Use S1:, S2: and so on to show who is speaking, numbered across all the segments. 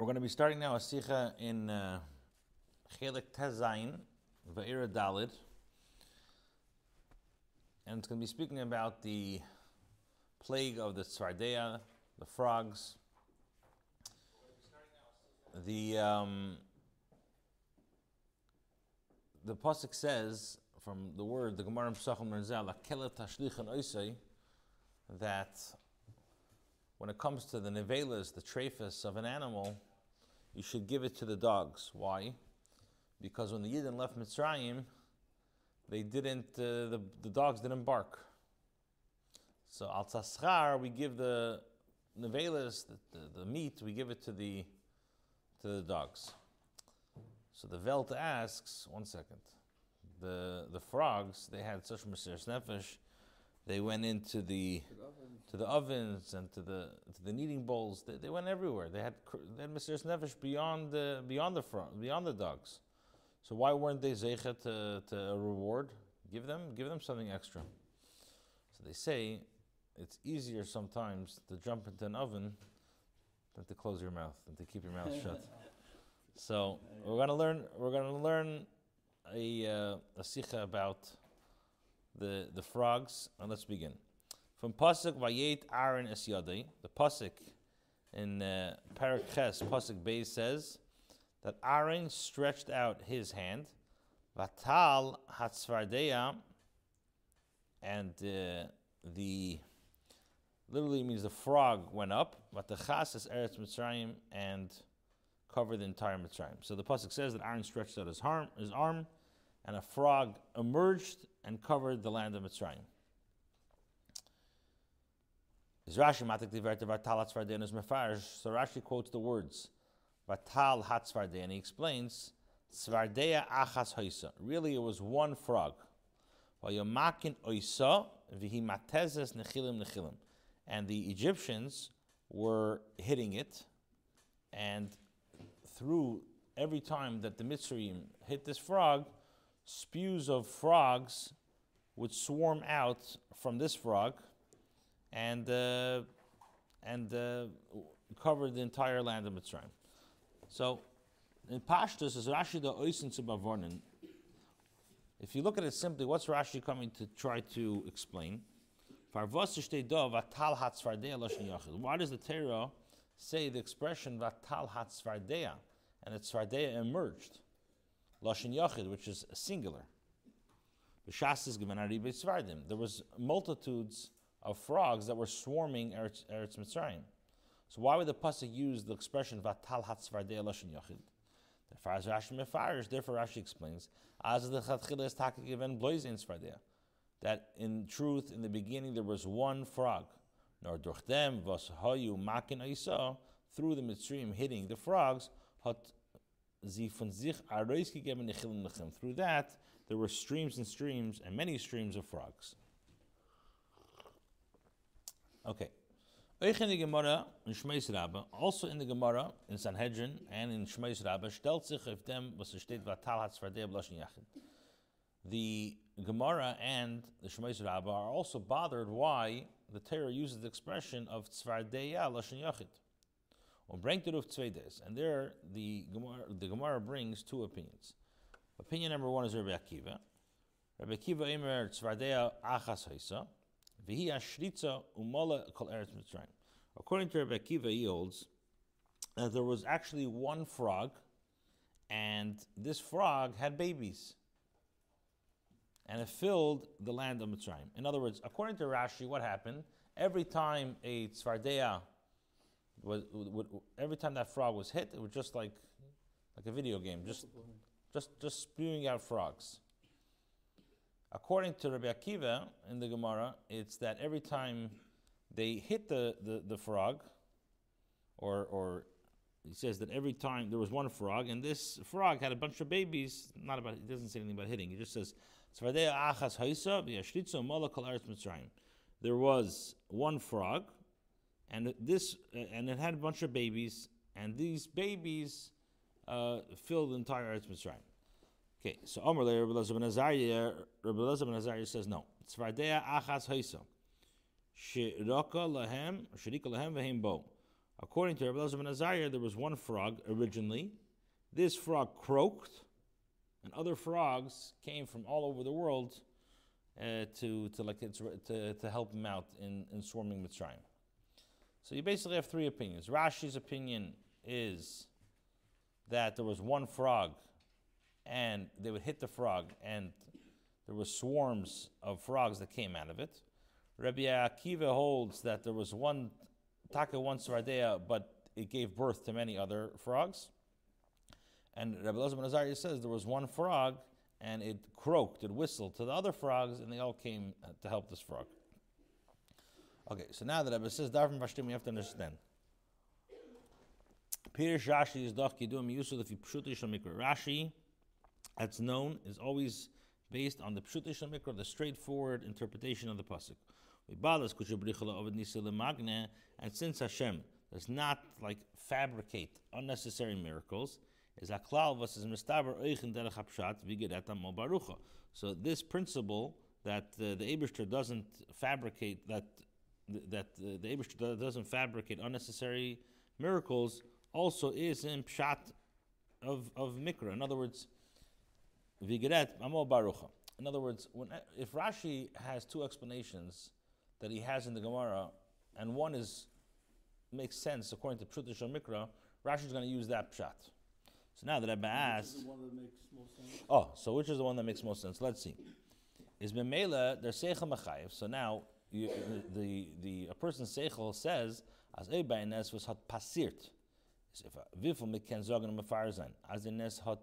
S1: We're going to be starting now a sikha in uh, Chelik Tezayin, Va'era Dalid. And it's going to be speaking about the plague of the Tzvardea, the frogs. The, um, the Pasuk says, from the word, the Gemara Pesachim Oisei, that when it comes to the nevelas, the trephis of an animal, you should give it to the dogs. Why? Because when the Yidden left Mitzrayim, they didn't, uh, the, the dogs didn't bark. So al taschar, we give the nevelas, the, the, the, meat, we give it to the to the dogs. So the Velt asks, one second, the the frogs, they had such mesiras nefesh, they went into the to the ovens and to the to the kneading bowls. They, they went everywhere. They had they had mesiras nefesh beyond the beyond the front, beyond the dogs. So why weren't they zeichet to, to a reward? Give them give them something extra. So they say it's easier sometimes to jump into an oven than to close your mouth and to keep your mouth shut. So we're gonna learn we're gonna learn a uh, a sikha about the, the frogs, and let's begin. From Pasuk Vayet Aaron Es Yadai, the Pasuk in uh, Parak Pasuk Beis says that Aaron stretched out his hand, Vatal Hatzvardeya, and uh, the literally means the frog went up, but the Chas is Eretz Mitzrayim and covered the entire Mitzrayim. So the pasuk says that Aaron stretched out his arm, his arm, and a frog emerged and covered the land of Mitzrayim. So Rashi quotes the words Vatal Hatzvarde, and he explains Svardeya achas hoisa. Really, it was one frog. And the Egyptians were hitting it, and through every time that the Mitzrayim hit this frog, spews of frogs would swarm out from this frog and, uh, and uh, cover the entire land of Mitzrayim. So, in Pashtus, is Rashi the Oisin Bavornin. If you look at it simply, what's Rashi coming to try to explain? Why does the Torah say the expression Vatal Hatzvardeya and the Tzvardeya emerged? Lashon Yachid, which is singular. There was multitudes of frogs that were swarming Eretz, Eretz Mitzrayim. So why would the pasuk use the expression "vatal hatzvardei lashon yachid"? Therefore, as Rashi mefarish, therefore Rashi explains, as the chatchila is takigiven bloizin svardea, that in truth, in the beginning, there was one frog. Nor durch them was hayu makin through the Mitzrayim hitting the frogs, hat Through that, there were streams and streams and many streams of frogs. Okay. Also in the Gemara, in Sanhedrin, and in Shmeis Rabbah, stellt sich auf dem, was steht, Vatal hat Zvardei Blashin Yachid. The Gemara and the Shmeis Rabbah are also bothered why the Torah uses the expression of Tzvardeya Lashon Yachid. Und bringt zwei days. And there, the Gemara, the Gemara brings two opinions. Opinion number one is Rabbi Akiva. Rabbi Akiva Emer Tzvardea Achas Haisa, Vihi Ashritza Umola Kol Eretz Mitzrayim. According to Rabbi Akiva, he holds that there was actually one frog, and this frog had babies. And it filled the land of Mitzrayim. In other words, according to Rashi, what happened? Every time a Tzvardea was, would, every time that frog was hit, it was just like like a video game, just just just spewing out frogs. According to Rabbi Akiva in the Gemara, it's that every time they hit the, the, the frog, or or he says that every time there was one frog, and this frog had a bunch of babies. Not about it doesn't say anything about hitting. He just says there was one frog and this and it had a bunch of babies, and these babies uh, filled the entire Eretz Mitzrayim. Okay, so Omer Rabbi Elazar ben Azariah, Rabbi Elazar ben Azariah says no. Tzvardea achas haisa. Shiraka lahem, shirika lahem v'hem bo. According to Rabbi Elazar ben Azariah, there was one frog originally. This frog croaked, and other frogs came from all over the world uh, to, to, like, to, to help him out in, in swarming Mitzrayim. So you basically have three opinions. Rashi's opinion is that there was one frog, and they would hit the frog, and there were swarms of frogs that came out of it. Rabbi Akiva holds that there was one taka one svardea, but it gave birth to many other frogs. And Rabbi Elazar Azariah says there was one frog, and it croaked, it whistled to the other frogs, and they all came to help this frog. Okay, so now that Rabbi says Darvin Vashtim, you have to understand. Pirish Rashi is doch kidum yusuf if you pshutish mikra. Rashi, that's known, is always based on the pshutish mikra, the straightforward interpretation of the pasuk. And since Hashem does not like fabricate unnecessary miracles, is aklal versus mistaber oichen derech hapshat vigeretam barucha. So this principle that uh, the Abishter doesn't fabricate that that uh, the Abishter doesn't fabricate unnecessary miracles also is in pshat of of mikra. In other words, vigeret amo barucha. In other words, when, if Rashi has two explanations that he has in the Gemara, and one is makes sense according to Pshutish Mikra, Rashi is going to use that pshat. So now that I've been asked, oh, so which is the one that makes most sense? Let's see. Is Memela their seichel mechayev? So now you, the the a person's seichel says as Eibaynes was hat passiert. If Wie mit ken sagen mefahr sein? As the nes hat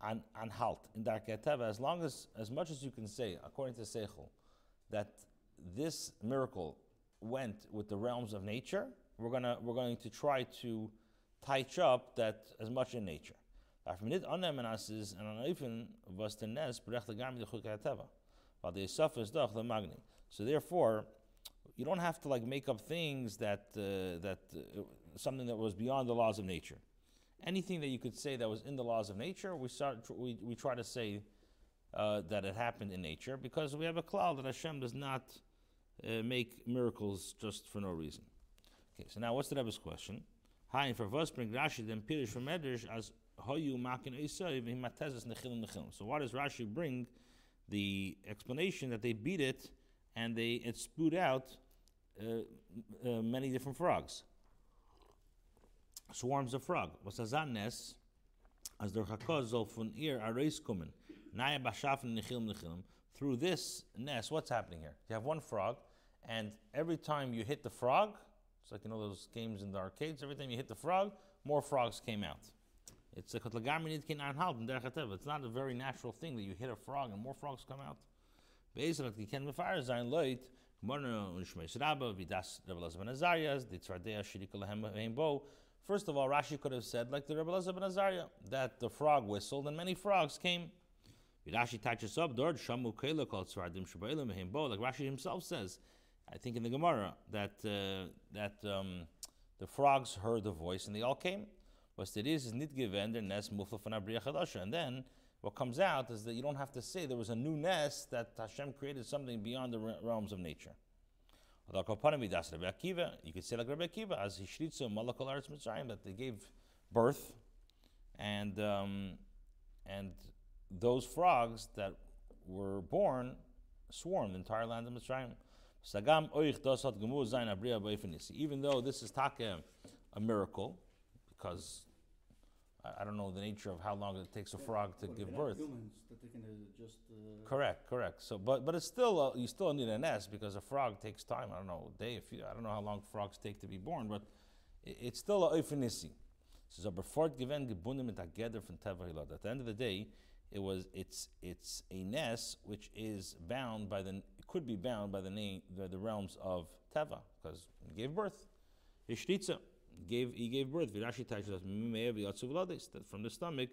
S1: an an halt in der keteva. As long as as much as you can say according to seichel that this miracle went with the realms of nature, we're gonna we're going to try to touch up that as much in nature. So therefore, you don't have to like make up things that uh, that uh, something that was beyond the laws of nature. Anything that you could say that was in the laws of nature, we start we, we try to say uh, that it happened in nature because we have a cloud that Hashem does not uh, make miracles just for no reason. Okay, so now what's the Rebbe's question? Hi, for was bring Rashi then Pirish from Medrash as Hoyu Makin. So why does Rashi bring the explanation that they beat it and they it spewed out uh, uh, many different frogs, swarms of frog. Was as. Naya. Through this nest, what's happening here? You have one frog, and every time you hit the frog, it's like you know those games in the arcades. Every time you hit the frog, more frogs came out. It's a It's not a very natural thing that you hit a frog and more frogs come out. First of all, Rashi could have said, like the Rebbe Elazar ben Azariah, that the frog whistled and many frogs came. Rashi touches up, Like Rashi himself says, I think in the Gemara that uh, that um, the frogs heard the voice and they all came. Was it is nit given their nest And then what comes out is that you don't have to say there was a new nest that Hashem created something beyond the realms of nature. You could say like Rabbi Akiva as Hishritzu Malakal Arts Mitzrayim that they gave birth, and um, and those frogs that were born swarmed the entire land of Mitzrayim. Even though this is taka a miracle, because I don't know the nature of how long it takes a frog to give birth.
S2: Just, uh...
S1: Correct, correct. So, but but it's still uh, you still need a nest because a frog takes time. I don't know a day. If you, I don't know how long frogs take to be born, but it, it's still a oifenisi. So, before given gebunim together from teva At the end of the day, it was it's it's a nest which is bound by the could be bound by the name the, the realms of teva because gave birth. Ishtitza gave he gave birth. Virashi touches that from the stomach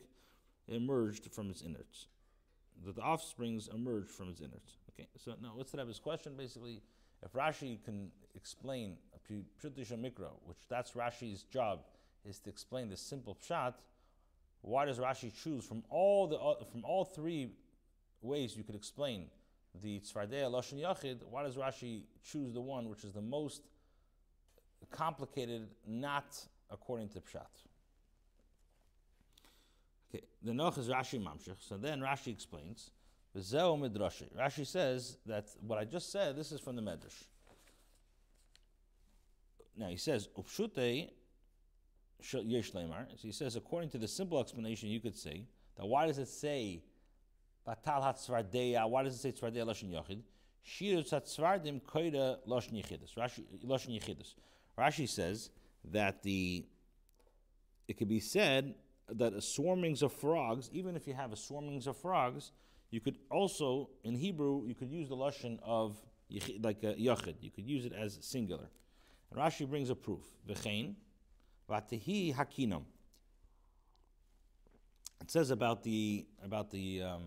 S1: emerged from its innards. That the offsprings emerged from its innards. Okay, so now what's the Rebbe's question? Basically, if Rashi can explain a Pshutisha Mikra, which that's Rashi's job, is to explain the simple pshat, why does Rashi choose from all the uh, from all three ways you could explain the Tzvardei Lashon Yachid? Why does Rashi choose the one which is the most complicated not according to Pshat. Okay, the Noch is Rashi Mamshech. So then Rashi explains, V'zeu midrashi. Rashi says that what I just said, this is from the Medrash. Now he says, Upshute yesh lemar. So he says, according to the simple explanation, you could say that why does it say batal hatzvardeya? Why does it say tzvardeya lashon yachid? Shirut hatzvardim koida lashon yichidus. Rashi lashon yichidus. Rashi says that the it could be said that a swarmings of frogs, even if you have a swarmings of frogs, you could also in Hebrew you could use the lashon of like a yachid. You could use it as singular. And Rashi brings a proof. V'chein v'atehi hakinam. It says about the about the um,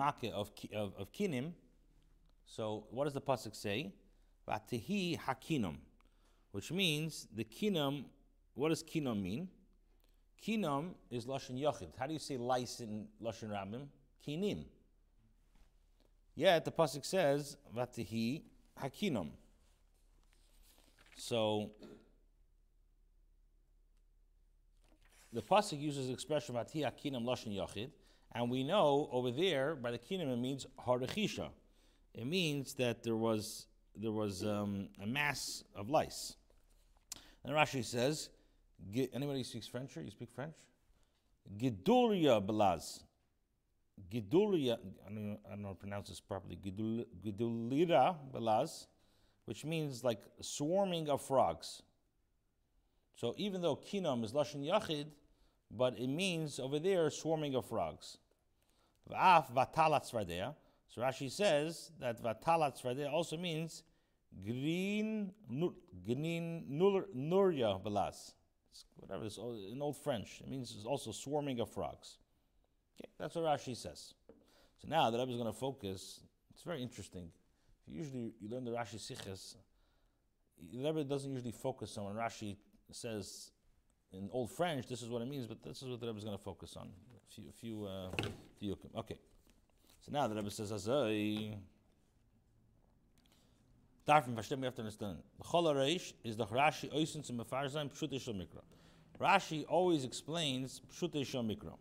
S1: of, of of kinim. So what does the pasuk say? V'atehi hakinam which means the kinam. What does kinam mean? Kinam is lashon yachid. How do you say lice in lashon rabim? Kinim. Yet the pasuk says vatihi hakinam. So the pasuk uses the expression vatihi hakinam lashon yachid, and we know over there by the kinam it means harechisha. It means that there was there was um, a mass of lice. And Rashi says, anybody speaks French here? You speak French? Gidulia belaz. Gidulia, I don't, know, how to pronounce this properly. Gidulira belaz, which means like swarming of frogs. So even though kinam is lashon yachid, but it means over there swarming of frogs. V'af vatalat So Rashi says that vatalat also means green nuria belas. Whatever this in old French. It means it's also swarming of frogs. Okay, that's what Rashi says. So now the Rebbe is going to focus. It's very interesting. Usually you learn the Rashi Siches. The Rebbe doesn't usually focus on when Rashi says in Old French, this is what it means, but this is what the Rebbe is going to focus on. A few, a few, uh, okay. So now the Rebbe says, Azai. Darf man verstehen, we have to understand. The Chol Reish is the Rashi oisen zum Mefarzayim Pshutei Shel Mikra. Rashi always explains Pshutei Shel Mikra.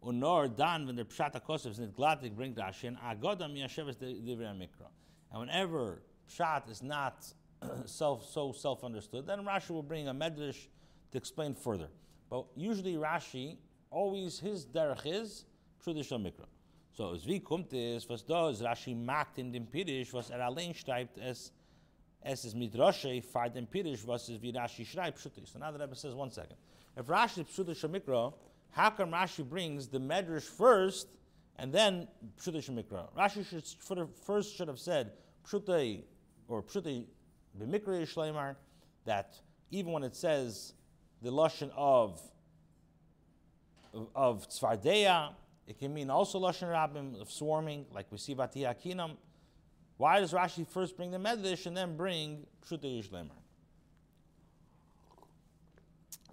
S1: Und nur dann, wenn der Pshat HaKosef ist nicht glattig, bringt Rashi ein Agoda mi Hasheves Divrei Mikra. And whenever Pshat is not self, so self-understood, then Rashi will bring a Medrash to explain further. But usually Rashi, always his derech is Pshutei Shel Mikra. So, es wie kommt es, was da Rashi macht in dem Pirish, was er allein schreibt, es, es ist mit Rashi, fahrt dem Pirish, was es wie Rashi schreibt, Pshuti. So now the Rebbe says, one second. If Rashi is Pshuti Shemikra, how come Rashi brings the Medrash first, and then Pshuti Shemikra? Rashi should, first should have said, Pshuti, or Pshuti B'mikra Yishleimar, that even when it says the Lashon of, of, of Tzvardeya, it can mean also Lashon Rabbim of swarming, like we see Vati Akinam. Why does Rashi first bring the Medrash and then bring Pshuta Yishlemer?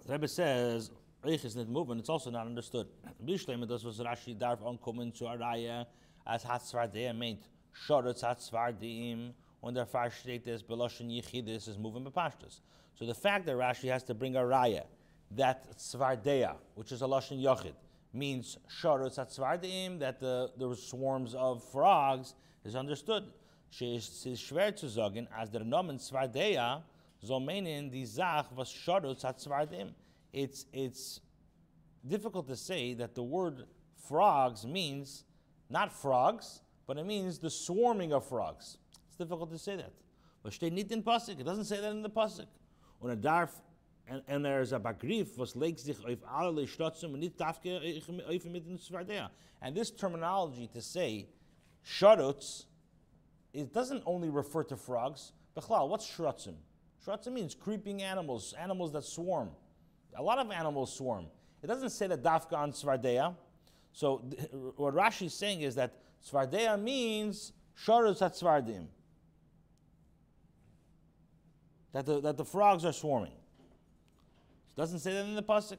S1: The Rebbe says, Reich is not moving, it's also not understood. Bishlemer does was Rashi darf ankommen zu Araya, as Hatzvardea meint, Shoretz Hatzvardim, und der Fall steht es, Beloshen Yichidis is moving Bepashtas. So the fact that Rashi has to bring a Raya, that Tzvardea, which is a Lashon Yochid, means sharutz atzvardim, that the, there were swarms of frogs, is understood. She is schwer zu sagen, as der Nomen Zvardeya, so meinen die Zach was sharutz atzvardim. It's, it's difficult to say that the word frogs means not frogs, but it means the swarming of frogs. It's difficult to say that. But steht nicht in Pasuk. It doesn't say that in the Pasuk. Und er darf and, and there's a bagrif was legt sich auf alle Stotzum und nicht dafke auf mit den Svardea. And this terminology to say sharutz, it doesn't only refer to frogs. Bechlal, what's shrutzim? Shrutzim means creeping animals, animals that swarm. A lot of animals swarm. It doesn't say that dafka on Svardea. So what Rashi is saying is that Svardea means sharutz at Svardim. That the, that the frogs are swarming. Doesn't say that in the pasuk.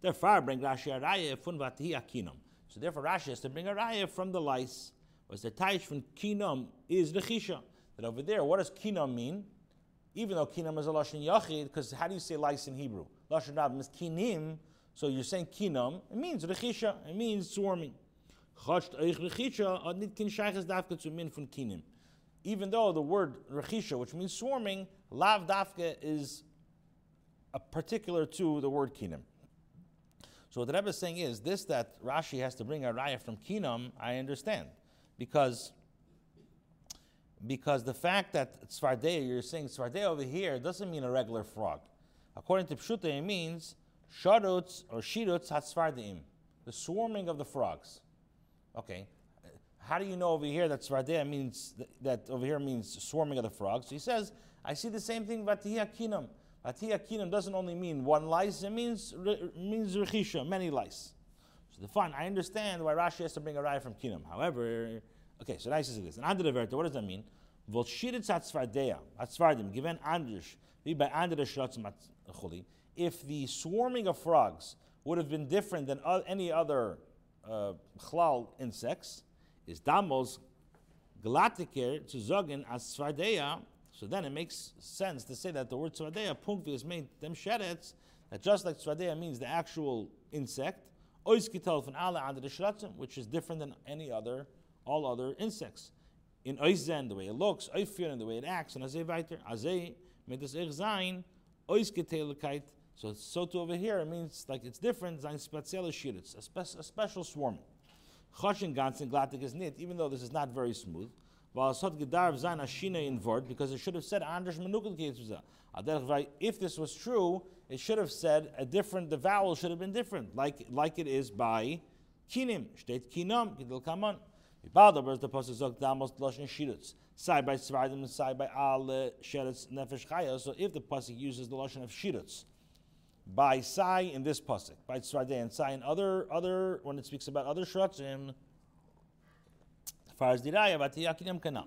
S1: Therefore, bring Rashi a raya fun vatihi akinam. So therefore, Rashi has to bring a raya from the lice. Was the taish from kinam is the chisha. That over there, what does kinam mean? even though kinam is a lashon yachid, because how do you say lice in Hebrew? Lashon rabim is kinim, so you're saying kinam. It means rechisha. It means swarming. Rechisha. Even though the word rechisha, which means swarming, lav dafke is particular to the word kinam. So what the Rebbe is saying is this that Rashi has to bring a raya from kinam. I understand because because the fact that Tzvardeya, you're saying Tzvardeya over here doesn't mean a regular frog. According to Pshuta, it means Sharutz or Shirutz Hatzvardeim, the swarming of the frogs. Okay. How do you know over here that Tzvardeya means that, over here means swarming of the frogs? So he says, I see the same thing, Vatiyah Kinam. Vatiyah Kinam doesn't only mean one lice, it means, means Rechisha, many lice. So the fun, I understand why Rashi has to bring a raya from Kinam. However, Okay, so nice is this. And andere Werte, what does that mean? Volshiritz atzvardeya, atzvardim, given andrish, shlotzim chuli. If the swarming of frogs would have been different than any other uh, chlal insects, is damos glatiker to zogen as tzvardeya, so then it makes sense to say that the word tzvardeya, punkvi, is made them shedets, that just like tzvardeya means the actual insect, oiskitel alle andere shlotzim, which is different than any other all other insects. In Oizen, the way it looks, Oifir, and the way it acts, and Azay weiter, Azay, Medes Ich Zain, Oisketelikait. So, so to over here, it means like it's different, Zain Spezielle Shiritz, a, spe- a special swarming. Choshen Ganzen Glatik is nit, even though this is not very smooth. Because it should have said If this was true, it should have said a different. The vowel should have been different, like like it is by kinim. Steht kinam gidel kaman. Badaber the pasuk zok damos loshin shirutz. Side by and side by al sheretz nefesh chaya. So if the pasuk uses the loshin of shirutz by sai in this pasuk, by tzvadei and sai in other other when it speaks about other shratzim, far as diraya but yakinim kana.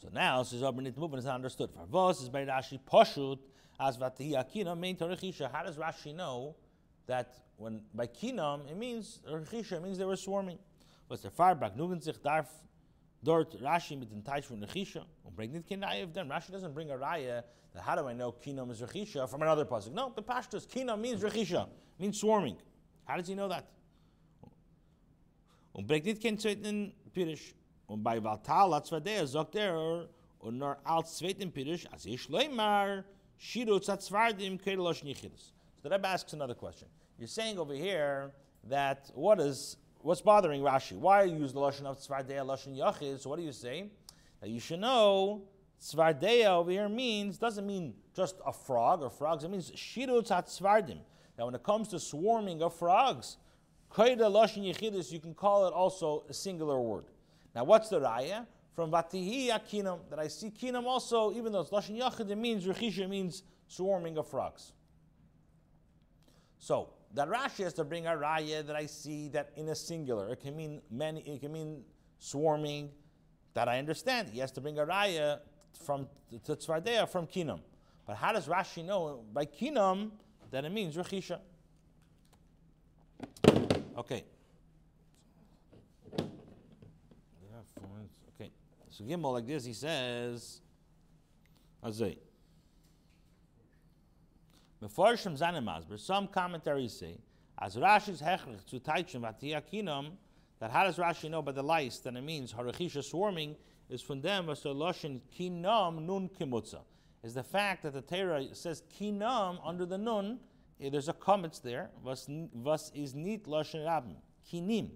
S1: So now says Abernit movement is not understood. For vos is by Rashi poshut as vatiyakina main torichisha. How does Rashi know that when by kinam it means rechisha means they were swarming? was der Farbach nugen sich darf dort Rashi mit den Teich von Rechisha und bringt nicht kein Raya of them. Rashi doesn't bring a Raya that how do I know Kinam is Rechisha from another pasuk. No, the Pashtus, Kinam means Rechisha, means swarming. How does he know that? Und bringt nicht kein zweiten Pirish. Und bei Valtal hat zwar der, sagt er, und nur als zweiten Pirish, als ich leimar, Shirutz hat zwardim kedelosh nichidus. So the Rebbe asks another question. You're saying over here that what is what's bothering Rashi? Why use the lashon of tzvardeya, lashon yachid? So what do you say? That you should know tzvardeya over here means doesn't mean just a frog or frogs. It means shirut tzvardim. Now, when it comes to swarming of frogs, koida lashon yachidus, you can call it also a singular word. Now, what's the raya? From vatihi akinam that I see kinam also, even though it's lashon yachid, it means rechisha means swarming of frogs. So that Rashi has to bring a raya that I see that in a singular. It can mean many. It can mean swarming. That I understand. He has to bring a raya from to tzvardeya from kinam. But how does Rashi know by kinam that it means rechisha? Okay. Okay. So Gimel like this, he says, Azay. Meforshim Zanemazber, some commentaries say, as Rashi's hechrich to taichim atiyakinam, that how does Rashi know by the lice that it means harachisha swarming is from them as the loshin kinam nun kimutza. Is the fact that the Torah says kinam under the nun, eh, there's a comment there, was, is nit loshin rabim, kinim,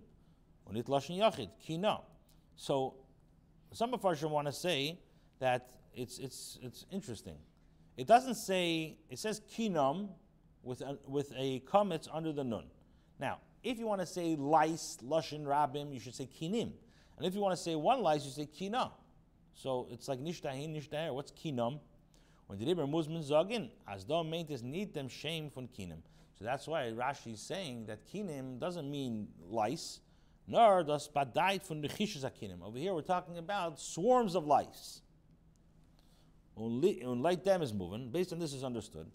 S1: or nit loshin yachid, kinam. So some of us want to say that it's, it's, it's interesting it doesn't say, it says kinam with a, with a kametz under the nun. Now, if you want to say lice, lushin, rabim, you should say kinim. And if you want to say one lice, you say kina. So it's like nishtahin, nishtahir. What's kinam? When the Rebbe Muzman zogin, as though is need them shame from kinim. So that's why Rashi is saying that kinim doesn't mean lice, nor does badait from the kinim. Over here we're talking about swarms of lice. Unlike them is moving, based on this is understood.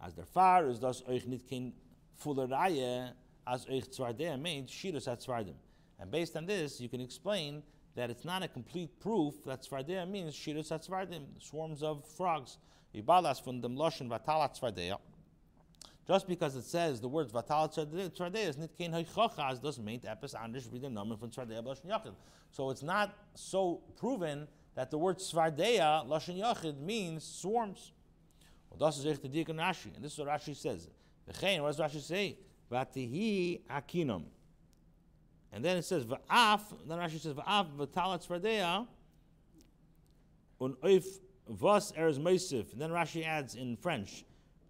S1: As der far is das euch nit kein fuller Reihe, as euch zwar der meint, shirus hat zwar dem. And based on this, you can explain that it's not a complete proof that Tzvardeya means Shirus Tzvardim, swarms of frogs. Ibalas from dem Loshen Vatalat Tzvardeya. Just because it says the words Vatalat Tzvardeya is Nitkein Hoichachaz doesn't mean Epis Anders read the number from Tzvardeya Loshen Yachid. So it's not so proven that the word Tzvardeya Loshen Yachid means swarms. And this is what Rashi says. V'chein, what does Rashi say? Vatihi Akinam. And then it says va'af. Then Rashi says va'af v'talat tzvardeya un oif vas eres meisif. And then Rashi adds in French,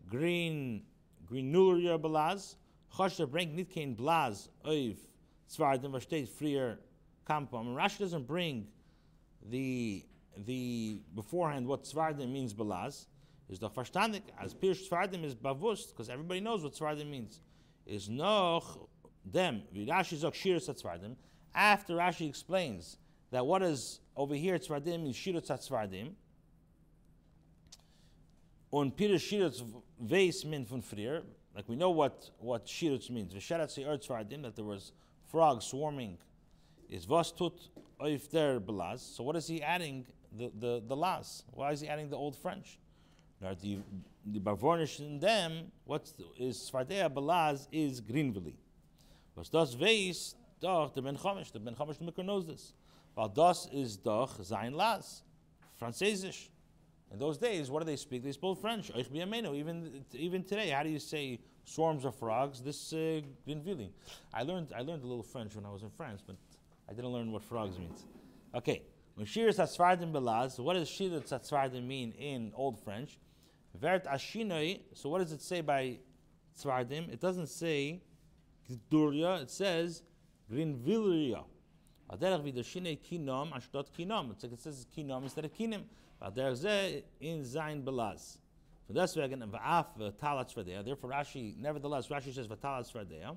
S1: green green nuller belaz chosher bring nitkein blaz oif tzvardim v'shteit frier kampam. Rashi doesn't bring the the beforehand what tzvardim means belaz is doch verstandig as pirsh tzvardim is bavust because everybody knows what tzvardim means. Is noch them, Rashi zok shiras atzvardim, after Rashi explains that what is over here tzvardim means shiras atzvardim, on Peter shiras veis min von frier, like we know what, what shiras means, v'sherat se tzvardim, that there was frogs swarming, is was tut oif der belaz, so what is he adding the, the, the las? Why is he adding the old French? The, the Bavornish in them, what is Svardea belaz is Greenville. Was das weiß doch the Ben Chomish, der Ben Chomish the knows this. Weil das is doch sein Las, Französisch. In those days, what do they speak? They spoke French. Even even today, how do you say swarms of frogs? This uh. I learned I learned a little French when I was in France, but I didn't learn what frogs means. Okay, when Shir Satzvardim Belaz, what does Shir Satzvardim mean in Old French? Vert Ashinoi. So what does it say by Tzvardim? It doesn't say Duria, it says Grinvilia. It's like it says kinom instead of kinim. In zayin belaz. For that's why again va'af v'talat shvadea. Therefore Rashi, nevertheless, Rashi says v'talat shvadea.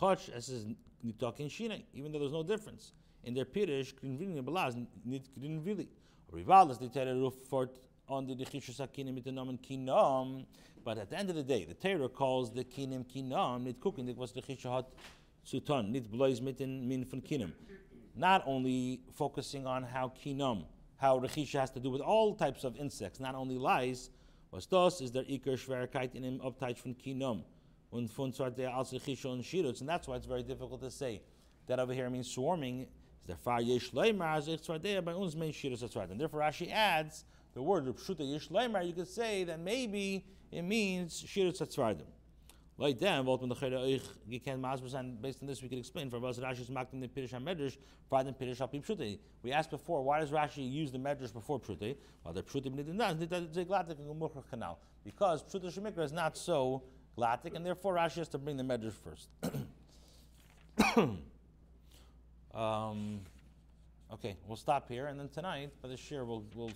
S1: Choch, it says nitokin shine, even though there's no difference. In their pirish, grinvilia belaz, nit grinvili. Rivalas, tell a fort on the Dechishus HaKinim mit nomen Kinom, but at the end of the day, the Torah calls the Kinim Kinom, nit kukin, was Dechisha hat Sutan, nit blois mit min von Kinim. Not only focusing on how Kinom, how Rechisha has to do with all types of insects, not only lice, was das is der Iker Schwerkeit in him uptight von Kinom. Und von zwar der als und Shirutz, and that's why it's very difficult to say. That over here means swarming, Shirutz, and therefore Rashi adds, the word Rupshuta Yishleimer, you could say that maybe it means Shirut Satzvardim. Like then, what when the Chayra Oich Giken Masbus, and based on this we could explain for Vaz Rashi's Maktim the Pirish HaMedrash, Friday Pirish HaPim We asked before, why does Rashi use the Medrash before Pshute? Well, the Pshute and Gumuchach Canal. Because Pshute Shemikra is not so glatik, and therefore Rashi has to bring the Medrash first. um, okay, we'll stop here, and then tonight, for this year, we'll, we'll